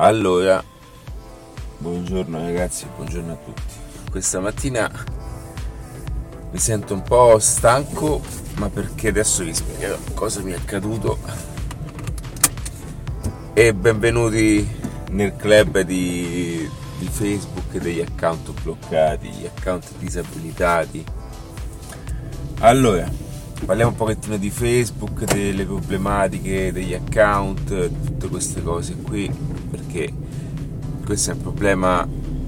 Allora, buongiorno ragazzi, buongiorno a tutti. Questa mattina mi sento un po' stanco, ma perché adesso vi spiegherò cosa mi è accaduto. E benvenuti nel club di, di Facebook degli account bloccati, gli account disabilitati. Allora, parliamo un pochettino di Facebook, delle problematiche degli account, tutte queste cose qui, perché questo è un problema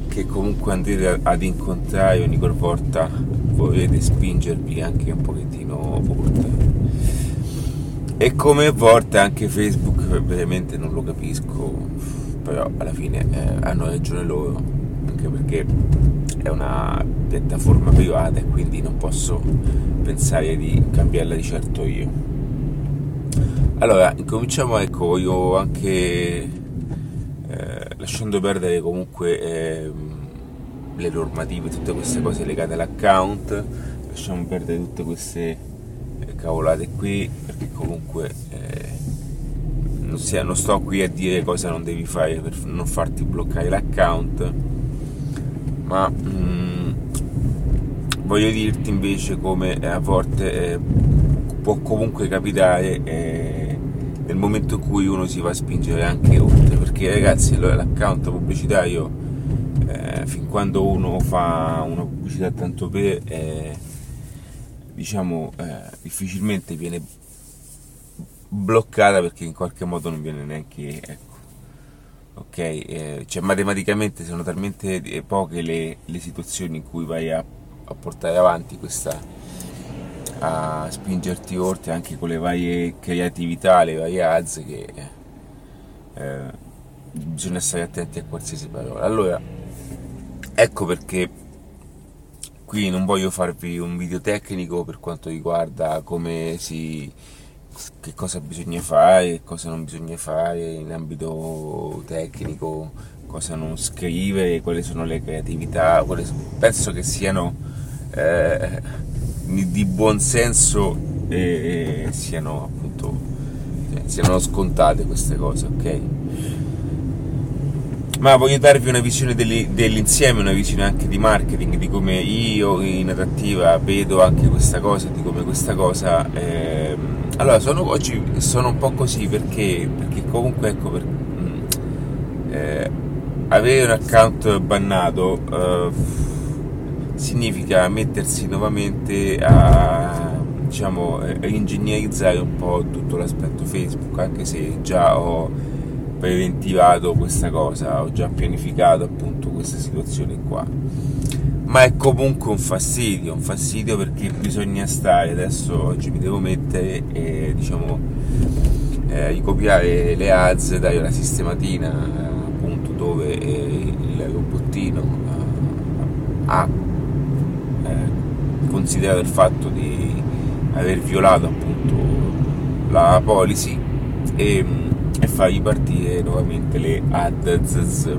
che comunque andrete ad incontrare ogni volta volete spingervi anche un pochettino oltre. E come a volte anche Facebook veramente non lo capisco, però alla fine eh, hanno ragione loro, anche perché è una piattaforma privata e quindi non posso pensare di cambiarla di certo io. Allora, incominciamo ecco, io anche lasciando perdere comunque eh, le normative, tutte queste cose legate all'account, lasciamo perdere tutte queste eh, cavolate qui perché comunque eh, non, sia, non, sto qui a dire cosa non devi fare per non farti bloccare l'account, ma mh, mm, voglio dirti invece come a volte eh, può comunque capitare eh, nel momento in cui uno si va a spingere anche oltre perché ragazzi l'account pubblicitario eh, fin quando uno fa una pubblicità tanto per eh, diciamo eh, difficilmente viene bloccata perché in qualche modo non viene neanche ecco, ok? Eh, cioè matematicamente sono talmente poche le, le situazioni in cui vai a a portare avanti questa a spingerti oltre anche con le varie creatività, le varie azze che eh, bisogna stare attenti a qualsiasi parola. Allora, ecco perché qui non voglio farvi un video tecnico per quanto riguarda come si che cosa bisogna fare, cosa non bisogna fare in ambito tecnico, cosa non scrivere, quali sono le creatività, penso che siano eh, di buon senso e, e siano appunto siano scontate queste cose, ok? Ma voglio darvi una visione dell'insieme, una visione anche di marketing, di come io in adattiva vedo anche questa cosa, di come questa cosa... Eh, allora, sono, oggi sono un po' così perché, perché comunque ecco, per, mm, eh, avere un account bannato... Eh, significa mettersi nuovamente a diciamo, ingegnerizzare un po' tutto l'aspetto Facebook, anche se già ho preventivato questa cosa, ho già pianificato appunto questa situazione qua. Ma è comunque un fastidio, un fastidio perché bisogna stare, adesso oggi mi devo mettere e diciamo eh, ricopiare le ads, dare la sistematina appunto dove il robottino ha considerato il fatto di aver violato appunto la policy e, fargli partire nuovamente le ads.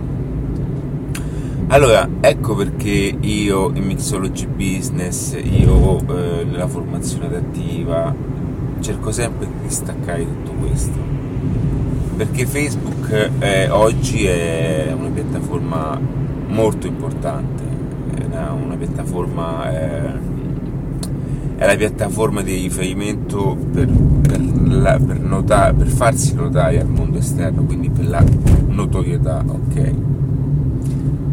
Allora, ecco perché io in Mixology Business, io eh, nella formazione adattiva, cerco sempre di distaccare tutto questo. Perché Facebook eh, oggi è una piattaforma molto importante, è una, una piattaforma eh, è la piattaforma di riferimento per, per, la, per, notare, per farsi notare al mondo esterno, quindi per la notorietà, ok?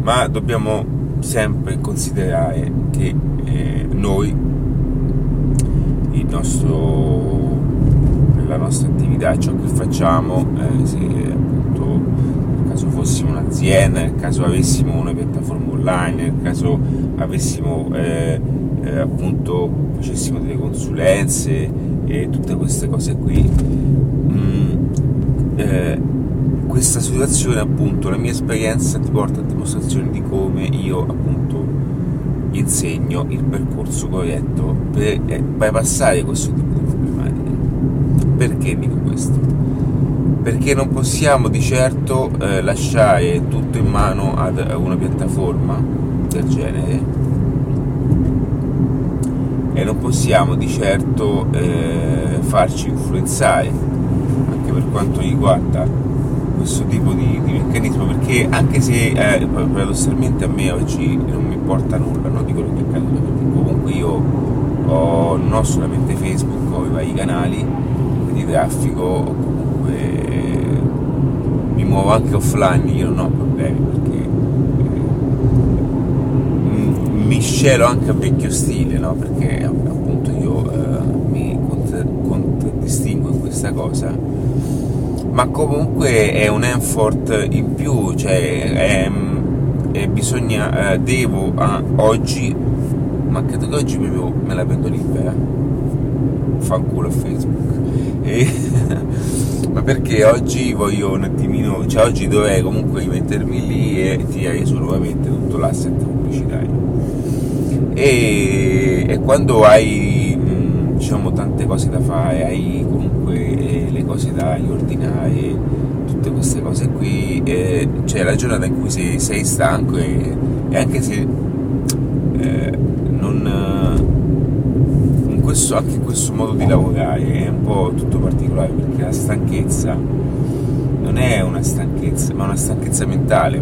Ma dobbiamo sempre considerare che eh, noi, nostro, la nostra attività, ciò che facciamo, eh, se appunto nel caso fossimo un'azienda, nel caso avessimo una piattaforma online, nel caso avessimo eh, eh, appunto facessimo delle consulenze e tutte queste cose qui. Mm, eh, questa situazione appunto, la mia esperienza ti porta a dimostrazione di come io appunto insegno il percorso corretto per eh, bypassare questo tipo di problematiche. Perché dico questo? Perché non possiamo di certo eh, lasciare tutto in mano ad una piattaforma del genere e non possiamo di certo eh, farci influenzare anche per quanto riguarda questo tipo di, di meccanismo perché anche se eh, paradossalmente a me oggi non mi importa nulla no, di quello che accade perché comunque io ho non solamente Facebook, ho i vari canali di traffico comunque mi muovo anche offline, io non ho problemi perché eh, scelo anche a vecchio stile, no? perché appunto io eh, mi contraddistingo in questa cosa ma comunque è un effort in più, cioè è, è bisogna, eh, devo a oggi, ma credo che oggi proprio me la prendo libera, fanculo a Facebook, e, ma perché oggi voglio un attimino, cioè oggi dovrei comunque mettermi lì e tirare su nuovamente tutto l'asset pubblicitario. E, e quando hai diciamo tante cose da fare, hai comunque eh, le cose da riordinare, tutte queste cose qui, c'è la giornata in cui sei, sei stanco e, e, anche se eh, non, questo, anche questo modo di lavorare è un po' tutto particolare perché la stanchezza non è una stanchezza, ma una stanchezza mentale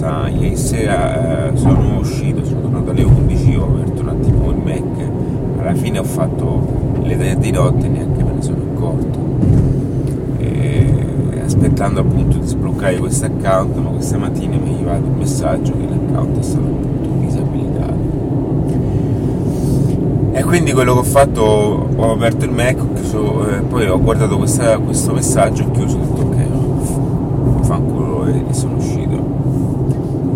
questa ieri sera eh, sono uscito, sono tornato alle 11, ho aperto un attimo il Mac, alla fine ho fatto le 3 di notte e neanche me ne sono accorto. E, aspettando appunto di sbloccare questo account, ma questa mattina mi è arrivato un messaggio che l'account è stato appunto disabilitato. E quindi quello che ho fatto, ho aperto il Mac, ho chiuso, eh, poi ho guardato questa, questo messaggio, chiuso e ho detto ok, fanculo e, e sono uscito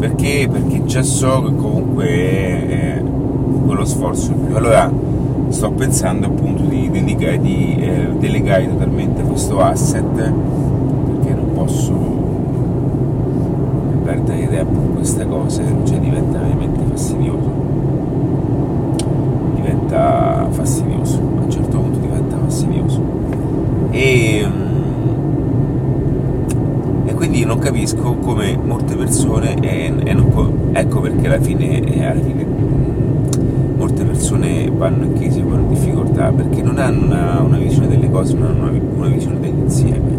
perché? Perché già so che comunque è, quello sforzo in più. Allora sto pensando appunto di, delegare, di eh, delegare totalmente questo asset perché non posso perdere tempo con queste cose, cioè diventa veramente fastidioso. Diventa fastidioso, a un certo punto diventa fastidioso. E quindi non capisco come molte persone, e, e non, ecco perché alla fine, alla fine, molte persone vanno in crisi, vanno in difficoltà, perché non hanno una, una visione delle cose, non hanno una, una visione dell'insieme.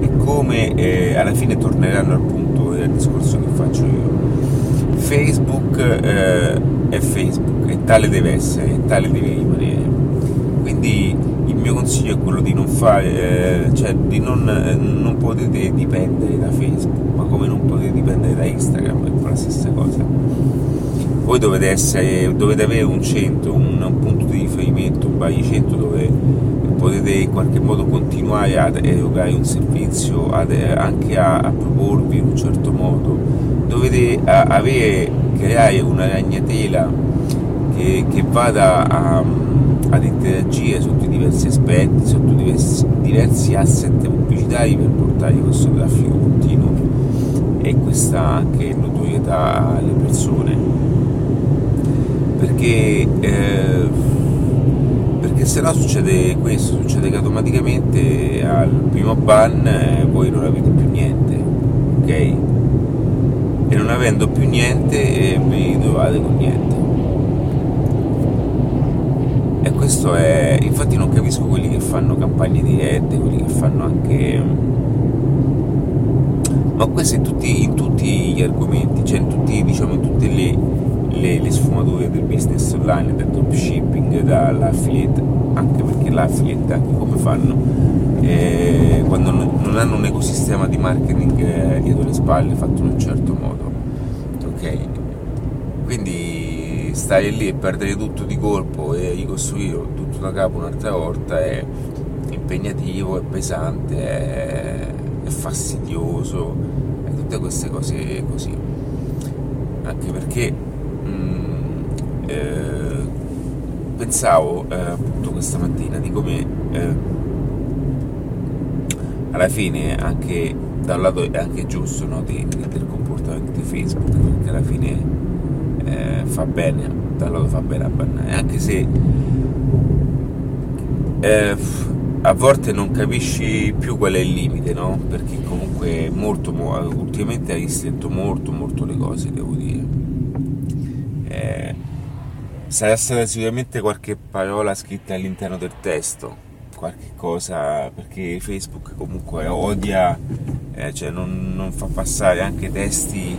E come eh, alla fine torneranno al punto del discorso che faccio io. Facebook eh, è Facebook, e tale deve essere, e tale deve rimanere. Mio consiglio è quello di non fare, eh, cioè di non, eh, non, potete dipendere da Facebook, ma come non potete dipendere da Instagram, è la stessa cosa. Voi dovete, essere, dovete avere un centro, un, un punto di riferimento, un baricentro dove potete in qualche modo continuare ad erogare un servizio, ad, anche a, a, proporvi in un certo modo. Dovete a, avere, creare una ragnatela che, che vada a ad interagire sotto diversi aspetti, sotto diversi, diversi asset pubblicitari per portare questo traffico continuo e questa anche notorietà alle persone. Perché, eh, perché se no succede questo, succede che automaticamente al primo ban eh, voi non avete più niente, ok? E non avendo più niente eh, vi trovate con niente e questo è infatti non capisco quelli che fanno campagne dirette quelli che fanno anche ma questo in tutti, in tutti gli argomenti cioè in, tutti, diciamo, in tutte le, le, le, sfumature del business online del dropshipping dall'affiliate anche perché l'affiliate anche come fanno eh, quando non hanno un ecosistema di marketing eh, dietro le spalle fatto in un certo modo ok quindi stare lì e perdere tutto di colpo e ricostruire tutto da capo un'altra volta è impegnativo, è pesante, è, è fastidioso, e tutte queste cose così. Anche perché mh, mm, eh, pensavo eh, appunto questa mattina di come eh, alla fine anche da un lato è anche giusto no, di, del comportamento di Facebook perché alla fine eh, fa bene, lato fa bene a bannare, anche se eh, a volte non capisci più qual è il limite, no? Perché comunque molto, ultimamente hai stretto molto molto le cose, devo dire. Eh, sarà stata sicuramente qualche parola scritta all'interno del testo, qualche cosa perché Facebook comunque odia eh, cioè non, non, fa passare anche testi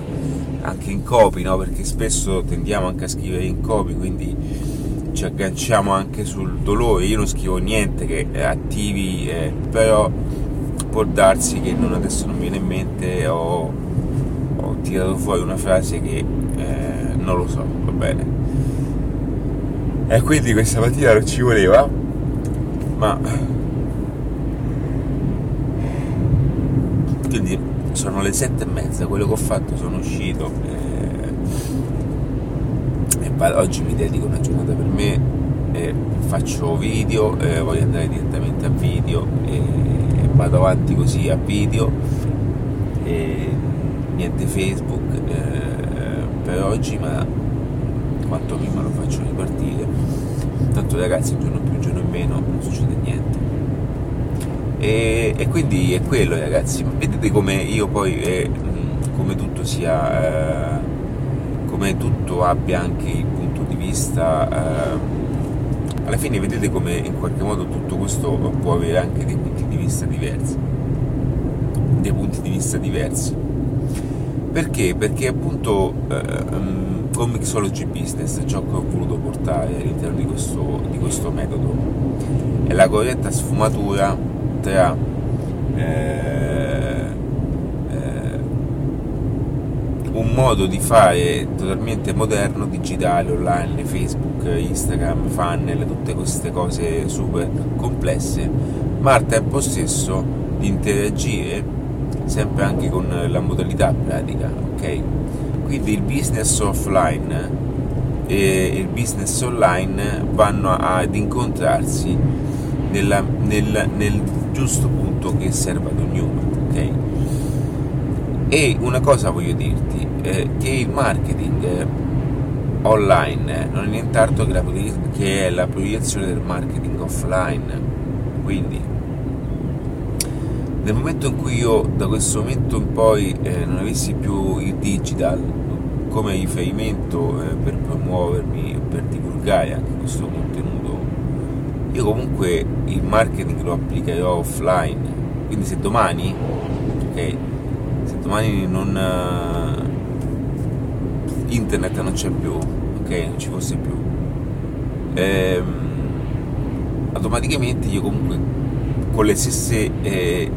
anche in copy no? perché spesso tendiamo anche a scrivere in copy quindi ci agganciamo anche sul dolore io non scrivo niente che attivi eh, però può darsi che non, adesso non viene in mente ho, ho tirato fuori una frase che eh, non lo so va bene e quindi questa mattina non ci voleva ma quindi sono le sette e mezza quello che ho fatto sono uscito e, e oggi mi dedico una giornata per me e faccio video e voglio andare direttamente a video e vado avanti così a video niente facebook eh, per oggi ma quanto prima lo faccio ripartire. Tanto ragazzi un giorno più un giorno in meno non succede e, e quindi è quello ragazzi. Vedete come io poi eh, come tutto sia eh, come tutto abbia anche il punto di vista eh, alla fine vedete come in qualche modo tutto questo può avere anche dei punti di vista diversi. Dei punti di vista diversi. Perché? Perché appunto eh, con Mixology Business ciò che ho voluto portare all'interno di questo, di questo metodo è la corretta sfumatura tra eh, eh, un modo di fare totalmente moderno, digitale, online, Facebook, Instagram, funnel, tutte queste cose super complesse, ma al tempo stesso di interagire sempre anche con la modalità pratica, ok? Quindi il business offline e il business online vanno ad incontrarsi nella, nel, nel giusto punto che serve ad ognuno. Okay? E una cosa voglio dirti, eh, che il marketing online non è nient'altro che, la, che è la proiezione del marketing offline. Quindi nel momento in cui io da questo momento in poi eh, non avessi più il digital come riferimento eh, per promuovermi, per divulgare anche questo contenuto, io comunque il marketing lo applicherò offline. Quindi se domani, ok, se domani non, uh, internet non c'è più, ok, non ci fosse più, ehm, automaticamente io comunque con le stesse eh,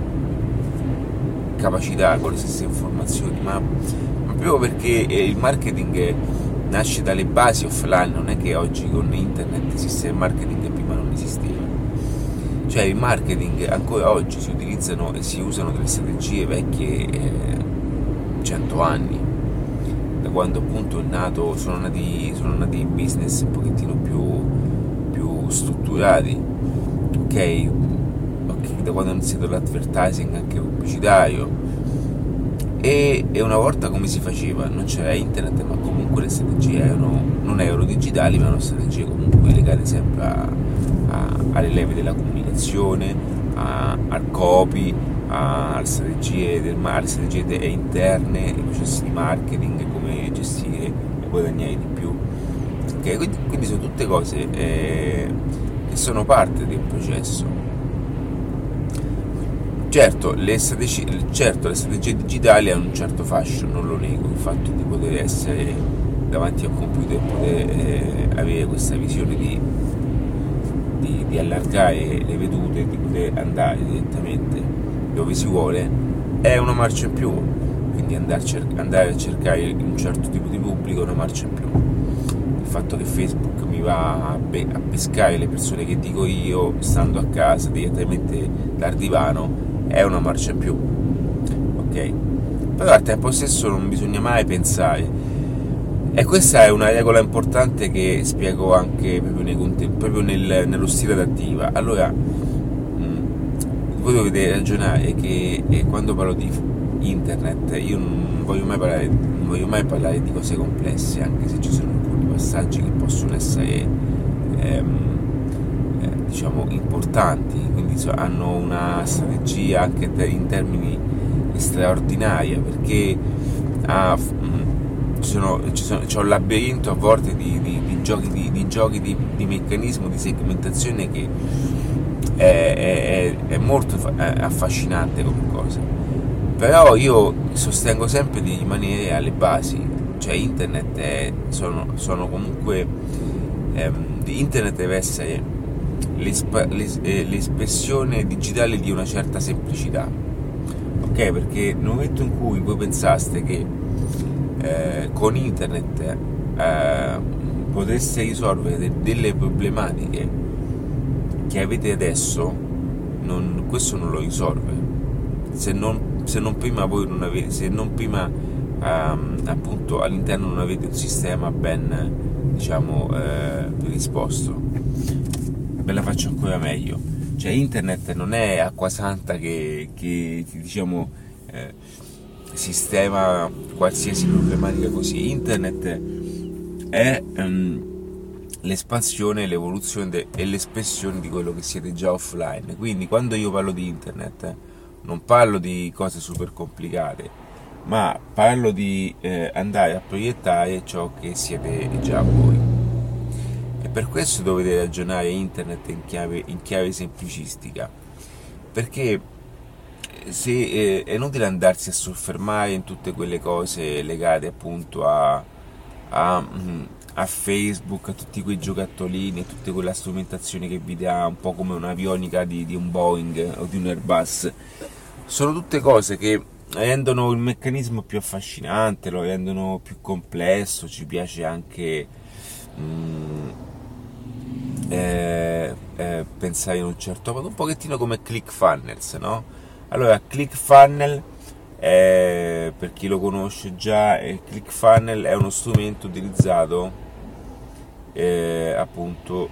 capacità, con le stesse informazioni, ma, ma proprio perché eh, il marketing nasce dalle basi offline, non è che oggi con internet esiste il marketing esisteva. Cioè il marketing ancora oggi si utilizzano e si usano delle strategie vecchie eh, 100 anni, da quando appunto è nato, sono nati, sono nati business un pochettino più, più strutturati, ok? da quando è iniziato l'advertising anche pubblicitario e, e, una volta come si faceva? Non c'era internet ma comunque le strategie erano, non erano digitali ma erano strategie comunque legate sempre a, alle leve della comunicazione, a, al copy, alle strategie, del, alle strategie interne, ai processi di marketing, come gestire e guadagnare di più. Okay? Quindi, quindi, sono tutte cose eh, che sono parte del processo Certo le, strategie, certo, le strategie digitali hanno un certo fascio, non lo nego, il fatto di poter essere davanti a un computer e poter eh, avere questa visione di, di, di, allargare le vedute, di poter andare direttamente dove si vuole, è una marcia in più, quindi andare, a cercare un certo tipo di pubblico è una marcia in più. Il fatto che Facebook mi va a, be- a pescare le persone che dico io, stando a casa direttamente dal divano, è una marcia in più, ok? Però al tempo stesso non bisogna mai pensare, e questa è una regola importante che spiego anche proprio, nei, proprio nel, nello stile adattiva. Allora, mm, voi dovete ragionare che eh, quando parlo di internet io non voglio, mai parlare, non voglio mai parlare di cose complesse, anche se ci sono alcuni passaggi che possono essere... Ehm, diciamo, importanti, quindi hanno una strategia anche in termini straordinaria perché ah, sono, sono, c'è un labirinto a volte di, di, di giochi, di, di, giochi di, meccanismo di segmentazione che è, è, è molto affascinante come cosa. Però io sostengo sempre di rimanere alle basi, cioè internet è, sono, sono, comunque... Ehm, internet deve essere eh, l'espressione digitale di una certa semplicità. Ok? Perché nel momento in cui voi pensaste che eh, con internet eh, potreste risolvere delle problematiche che avete adesso, non, questo non lo risolve. Se non, se non prima voi non avete, se non prima ehm, appunto all'interno non avete un sistema ben diciamo eh, risposto. Ve la faccio ancora meglio. Cioè internet non è acqua santa che, che diciamo eh, sistema qualsiasi problematica così. Internet è um, l'espansione, l'evoluzione de- e l'espressione di quello che siete già offline. Quindi quando io parlo di internet non parlo di cose super complicate, ma parlo di eh, andare a proiettare ciò che siete già voi. E per questo dovete ragionare internet in chiave, in chiave semplicistica, perché se, eh, è inutile andarsi a soffermare in tutte quelle cose legate appunto a a, mm, a, Facebook, a tutti quei giocattolini, a tutta quella strumentazione che vi dà un po' come un'avionica di, di un Boeing o di un Airbus. Sono tutte cose che rendono il meccanismo più affascinante, lo rendono più complesso, ci piace anche mm, eh, eh, pensare in un certo modo, un pochettino come ClickFunnels, no? Allora, ClickFunnels è, per chi lo conosce già, ClickFunnels è uno strumento utilizzato eh, appunto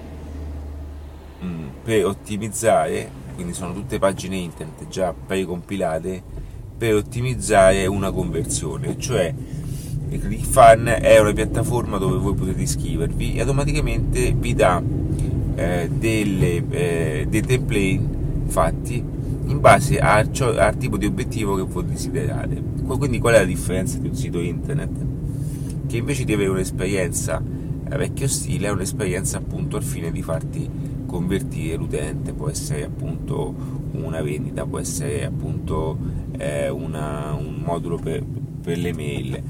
mh, mm, per ottimizzare, quindi sono tutte pagine internet già precompilate per ottimizzare una conversione, cioè ClickFunnels è una piattaforma dove voi potete iscrivervi e automaticamente vi dà eh, delle, eh, dei template fatti in base a ciò, al tipo di obiettivo che voi desiderate. Quindi qual è la differenza di un sito internet? Che invece di avere un'esperienza a vecchio stile, è un'esperienza appunto al fine di farti convertire l'utente, può essere appunto una vendita, può essere appunto eh, una, un modulo per, per le mail.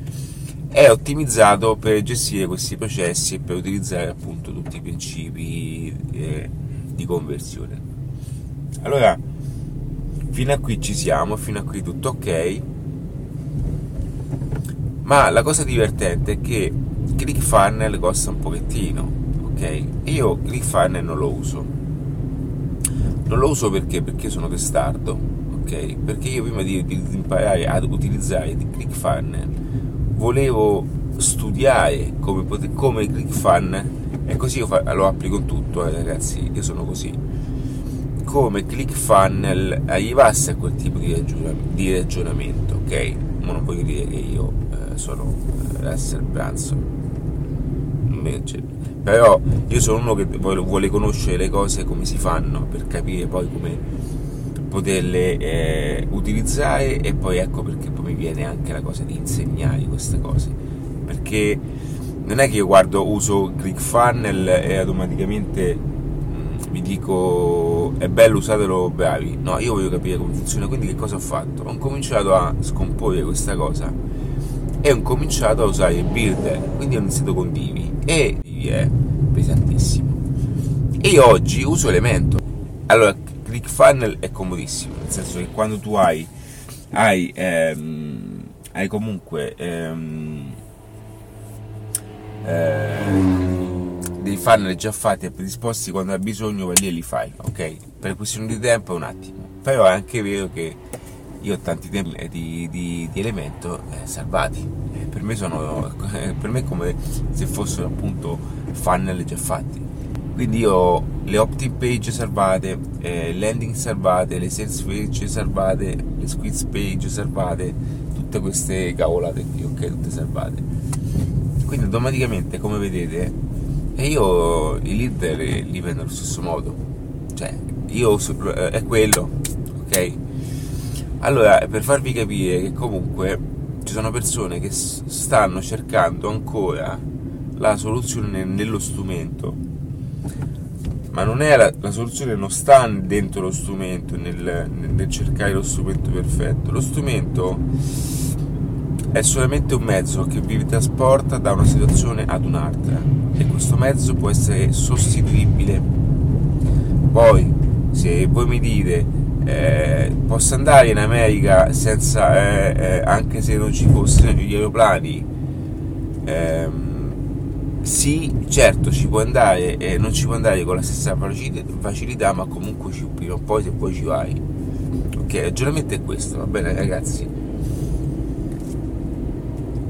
È ottimizzato per gestire questi processi e per utilizzare appunto tutti i principi eh, di conversione. Allora, fino a qui ci siamo, fino a qui tutto ok. Ma la cosa divertente è che ClickFunnels costa un pochettino, ok? Io ClickFunnels non lo uso. Non lo uso perché? Perché sono testardo, ok? Perché io prima di, di imparare ad utilizzare ClickFunnels volevo studiare come, come ClickFunnels e così io fa, lo applico in tutto, eh, ragazzi, io sono così come ClickFunnel arrivasse a quel tipo di, ragionamento, di ragionamento ok? Ma non voglio dire che io eh, sono eh, Russell Branson però io sono uno che vuole conoscere le cose come si fanno per capire poi come poterle eh, utilizzare e poi ecco perché poi mi viene anche la cosa di insegnare queste cose. Perché non è che io guardo uso ClickFunnel e automaticamente vi dico è bello usatelo bravi. No io voglio capire come funziona quindi che cosa ho fatto? Ho cominciato a scomporre questa cosa e ho cominciato a usare builder quindi ho iniziato con divi e divi è pesantissimo. E io oggi uso elemento allora ClickFunnels è comodissimo nel senso che quando tu hai hai, ehm, hai comunque ehm, ehm, dei funnel già fatti e predisposti quando hai bisogno vai lì e li fai, ok? Per questione di tempo è un attimo, però è anche vero che io ho tanti tempi di, di, di elemento eh, salvati, eh, per, me sono, eh, per me è come se fossero appunto funnel già fatti. Quindi io ho le opt-in page salvate, eh, landing salvate, le sales page salvate, le squeeze page salvate, tutte queste cavolate qui, ok? Tutte salvate. Quindi automaticamente, come vedete, e io i leader li prendo allo stesso modo, cioè io eh, è quello, ok? Allora, per farvi capire che comunque ci sono persone che stanno cercando ancora la soluzione nello strumento, ma non è la, la, soluzione non sta dentro lo strumento, nel, nel, cercare lo strumento perfetto. Lo strumento è solamente un mezzo che vi trasporta da una situazione ad un'altra e questo mezzo può essere sostituibile. Poi, se voi mi dite eh, posso andare in America senza, eh, eh, anche se non ci fossero gli aeroplani, ehm, sì, certo ci può andare e non ci può andare con la stessa facilità, ma comunque ci, prima o poi se poi ci vai. Ok, ragionamento è questo, va bene ragazzi?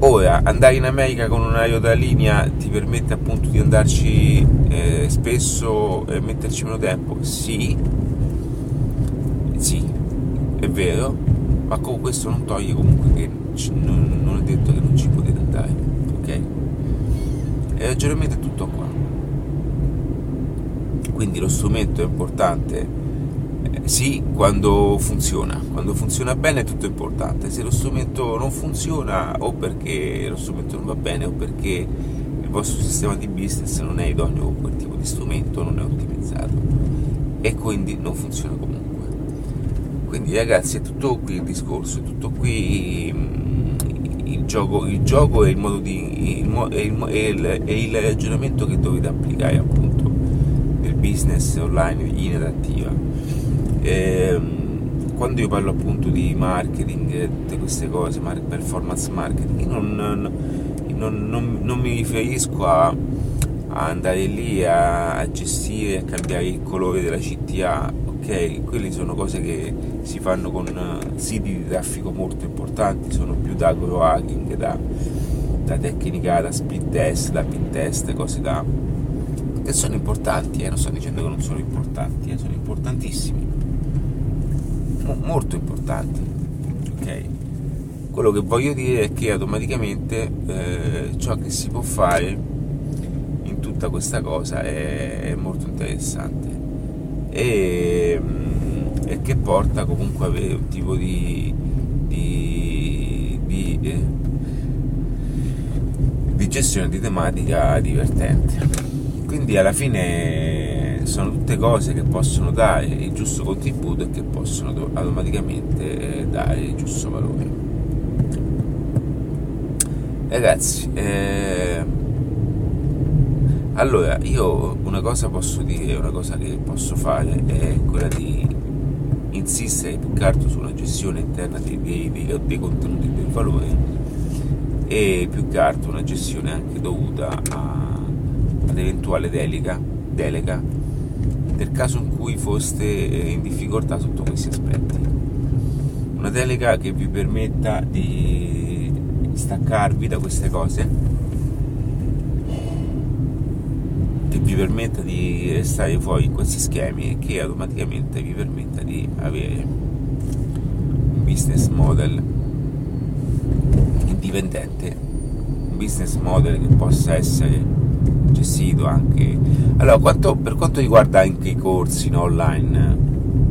Ora, andare in America con un aereo da linea ti permette appunto di andarci eh, spesso e metterci meno tempo? Sì, sì, è vero, ma con questo non toglie comunque che non, non è detto che non ci potete andare, ok? E ragionamento è tutto qua. Quindi lo strumento è importante, sì, quando funziona. Quando funziona bene è tutto importante. Se lo strumento non funziona, o perché lo strumento non va bene, o perché il vostro sistema di business non è idoneo con quel tipo di strumento, non è ottimizzato. E quindi non funziona comunque. Quindi ragazzi è tutto qui il discorso, è tutto qui il gioco, il gioco è il modo di il, il, il, il ragionamento che dovete applicare appunto nel business online in adattiva. E, quando io parlo appunto di marketing, tutte queste cose, performance marketing, io non, non, non, non mi riferisco a, a, andare lì a, a gestire, a cambiare il colore della CTA ok? Quelle sono cose che si fanno con eh, siti di traffico molto importanti, sono più da agro hacking, da, da tecnica, da split test, da pin test, cose da che sono importanti, eh? non sto dicendo che non sono importanti, eh? sono importantissimi, Mo- molto importanti, ok? Quello che voglio dire è che automaticamente eh, ciò che si può fare in tutta questa cosa è, è molto interessante e, mm, e che porta comunque a avere un tipo di, di, di, eh, di gestione di tematica divertente. Quindi alla fine sono tutte cose che possono dare il giusto contributo e che possono automaticamente eh, dare il giusto valore. Ragazzi, eh, allora, io una cosa posso dire, una cosa che posso fare è quella di insistere più che altro sulla gestione interna dei, dei, dei, dei contenuti del valore e più che altro una gestione anche dovuta a, ad eventuale delega, delega nel caso in cui foste in difficoltà sotto questi aspetti. Una delega che vi permetta di staccarvi da queste cose vi permetta di restare fuori in questi schemi e che automaticamente vi permetta di avere un business model indipendente, un business model che possa essere gestito anche... Allora, quanto, per quanto riguarda anche i corsi no, online,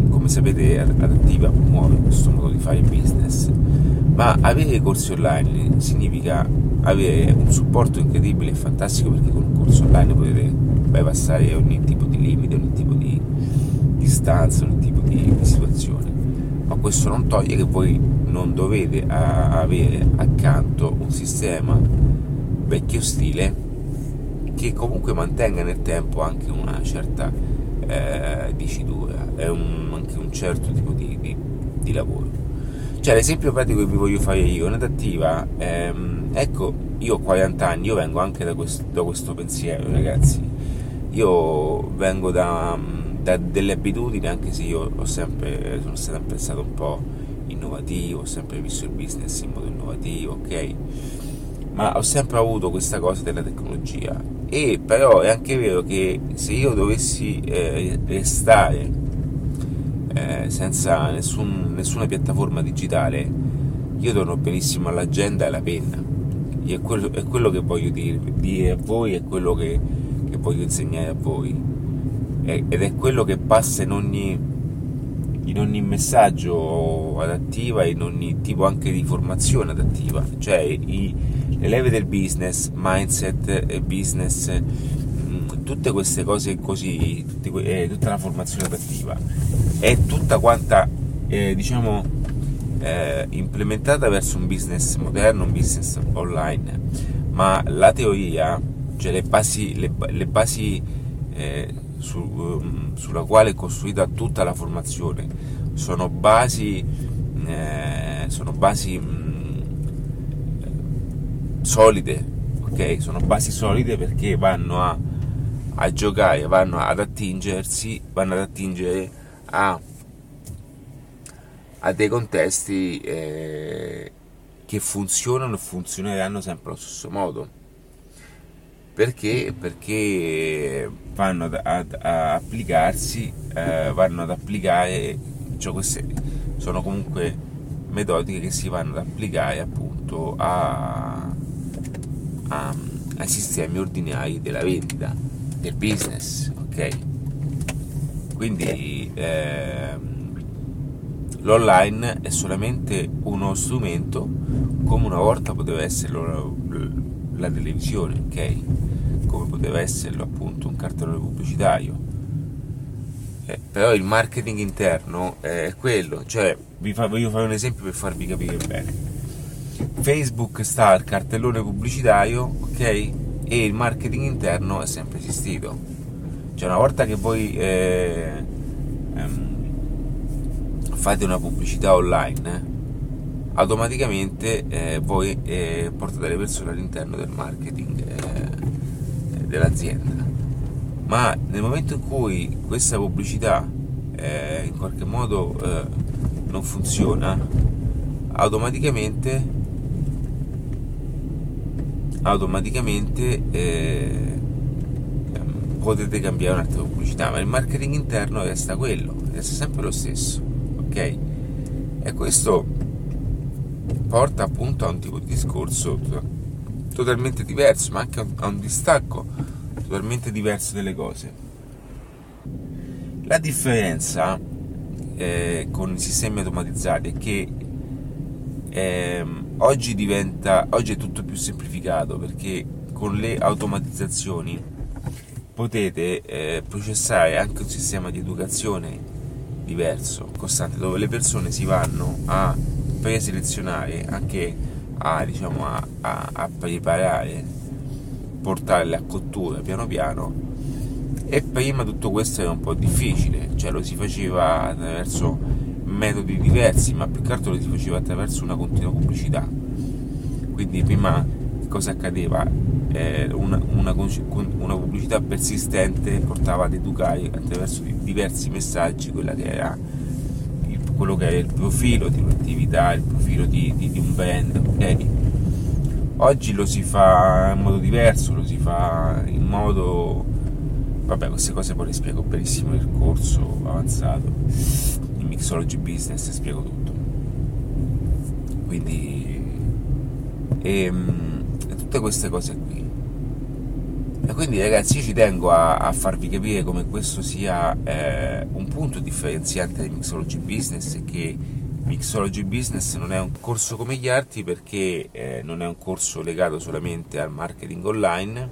come sapete Adattiva promuove questo modo di fare business, ma avere corsi online significa avere un supporto incredibile e fantastico perché con un corso online potete bypassare ogni tipo di limite, ogni tipo di distanza, ogni tipo di, di situazione. Ma questo non toglie che voi non dovete a, avere accanto un sistema vecchio stile che comunque mantenga nel tempo anche una certa eh, dicitura e un, anche un certo tipo di, di, di, lavoro. Cioè l'esempio pratico che vi voglio fare io, un'adattiva, ehm, ecco, io ho 40 anni, io vengo anche da questo, da questo pensiero ragazzi, io vengo da, da, delle abitudini, anche se io ho sempre, sono sempre stato un po' innovativo, ho sempre visto il business in modo innovativo, ok? Ma ho sempre avuto questa cosa della tecnologia. E però è anche vero che se io dovessi eh, restare eh, senza nessun, nessuna piattaforma digitale, io torno benissimo all'agenda e alla penna. E è quello, è quello che voglio dire, dire a voi, è quello che che voglio insegnare a voi ed è quello che passa in ogni, in ogni messaggio adattiva, in ogni tipo anche di formazione adattiva, cioè i, le leve del business, mindset e business, mm, tutte queste cose così, eh, tutta la formazione operativa è tutta quanta, eh, diciamo, eh, implementata verso un business moderno, un business online, ma la teoria, cioè le basi, le, le basi eh, su, um, sulla quale è costruita tutta la formazione sono basi, eh, sono basi mm, solide, ok? Sono basi solide perché vanno a, a giocare, vanno ad attingersi, vanno ad attingere a a dei contesti eh, che funzionano e funzioneranno sempre allo stesso modo. Perché? Perché vanno ad, ad, applicarsi, eh, vanno ad applicare, cioè queste sono comunque metodiche che si vanno ad applicare appunto a, ai sistemi ordinari della vendita, del business, ok? Quindi eh, l'online è solamente uno strumento come una volta poteva essere la televisione, ok? Come poteva esserlo appunto un cartellone pubblicitario. Eh, però il marketing interno è quello, cioè vi fa, voglio fare un esempio per farvi capire bene. Facebook sta al cartellone pubblicitario, ok? E il marketing interno è sempre esistito. Cioè una volta che voi eh, ehm, fate una pubblicità online, automaticamente eh, voi eh, portate le persone all'interno del marketing eh, dell'azienda. Ma nel momento in cui questa pubblicità eh, in qualche modo eh, non funziona, automaticamente automaticamente eh, potete cambiare un'altra pubblicità, ma il marketing interno resta quello, resta sempre lo stesso ok? E questo porta appunto a un tipo di discorso totalmente diverso, ma anche a un distacco totalmente diverso delle cose. La differenza eh, con i sistemi automatizzati è che eh, oggi diventa oggi è tutto più semplificato perché con le automatizzazioni potete eh, processare anche un sistema di educazione diverso, costante, dove le persone si vanno a preselezionare, anche a, diciamo, a, a, a preparare, portarle a cottura piano piano. E prima tutto questo era un po' difficile, cioè lo si faceva attraverso metodi diversi, ma più che altro lo si faceva attraverso una continua pubblicità. Quindi prima cosa accadeva? Eh, una, una, una, pubblicità persistente portava ad educare attraverso diversi messaggi quella che era il, quello che era il profilo di un'attività, il profilo di, di, di un brand. Okay? Oggi lo si fa in modo diverso, lo si fa in modo... Vabbè, queste cose poi le spiego benissimo nel corso avanzato, Mixology Business spiego tutto. Quindi... Ehm, tutte queste cose qui. E quindi ragazzi io ci tengo a, a farvi capire come questo sia eh, un punto differenziante di Mixology Business e che Mixology Business non è un corso come gli altri perché eh, non è un corso legato solamente al marketing online,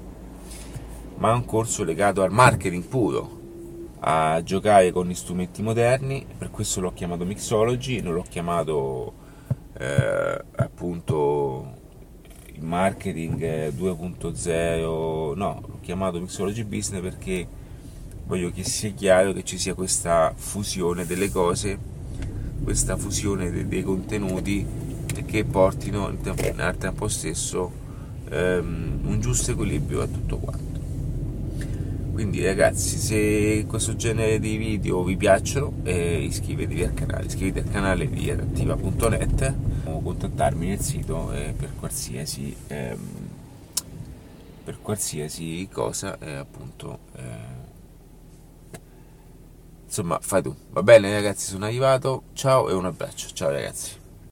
ma è un corso legato al marketing puro, a giocare con gli strumenti moderni, per questo l'ho chiamato Mixology, non l'ho chiamato eh, appunto il marketing 2.0, no, l'ho chiamato Mixology Business perché voglio che sia chiaro che ci sia questa fusione delle cose, questa fusione dei, dei contenuti che portino al tempo stesso um, un giusto equilibrio a tutto quanto. Quindi ragazzi, se questo genere di video vi piacciono, eh, iscrivetevi al canale, iscrivetevi al canale di adattiva.net o contattarmi nel sito eh, per qualsiasi ehm, per qualsiasi cosa eh, appunto eh, insomma fai tu. Va bene ragazzi sono arrivato. Ciao e un abbraccio. Ciao ragazzi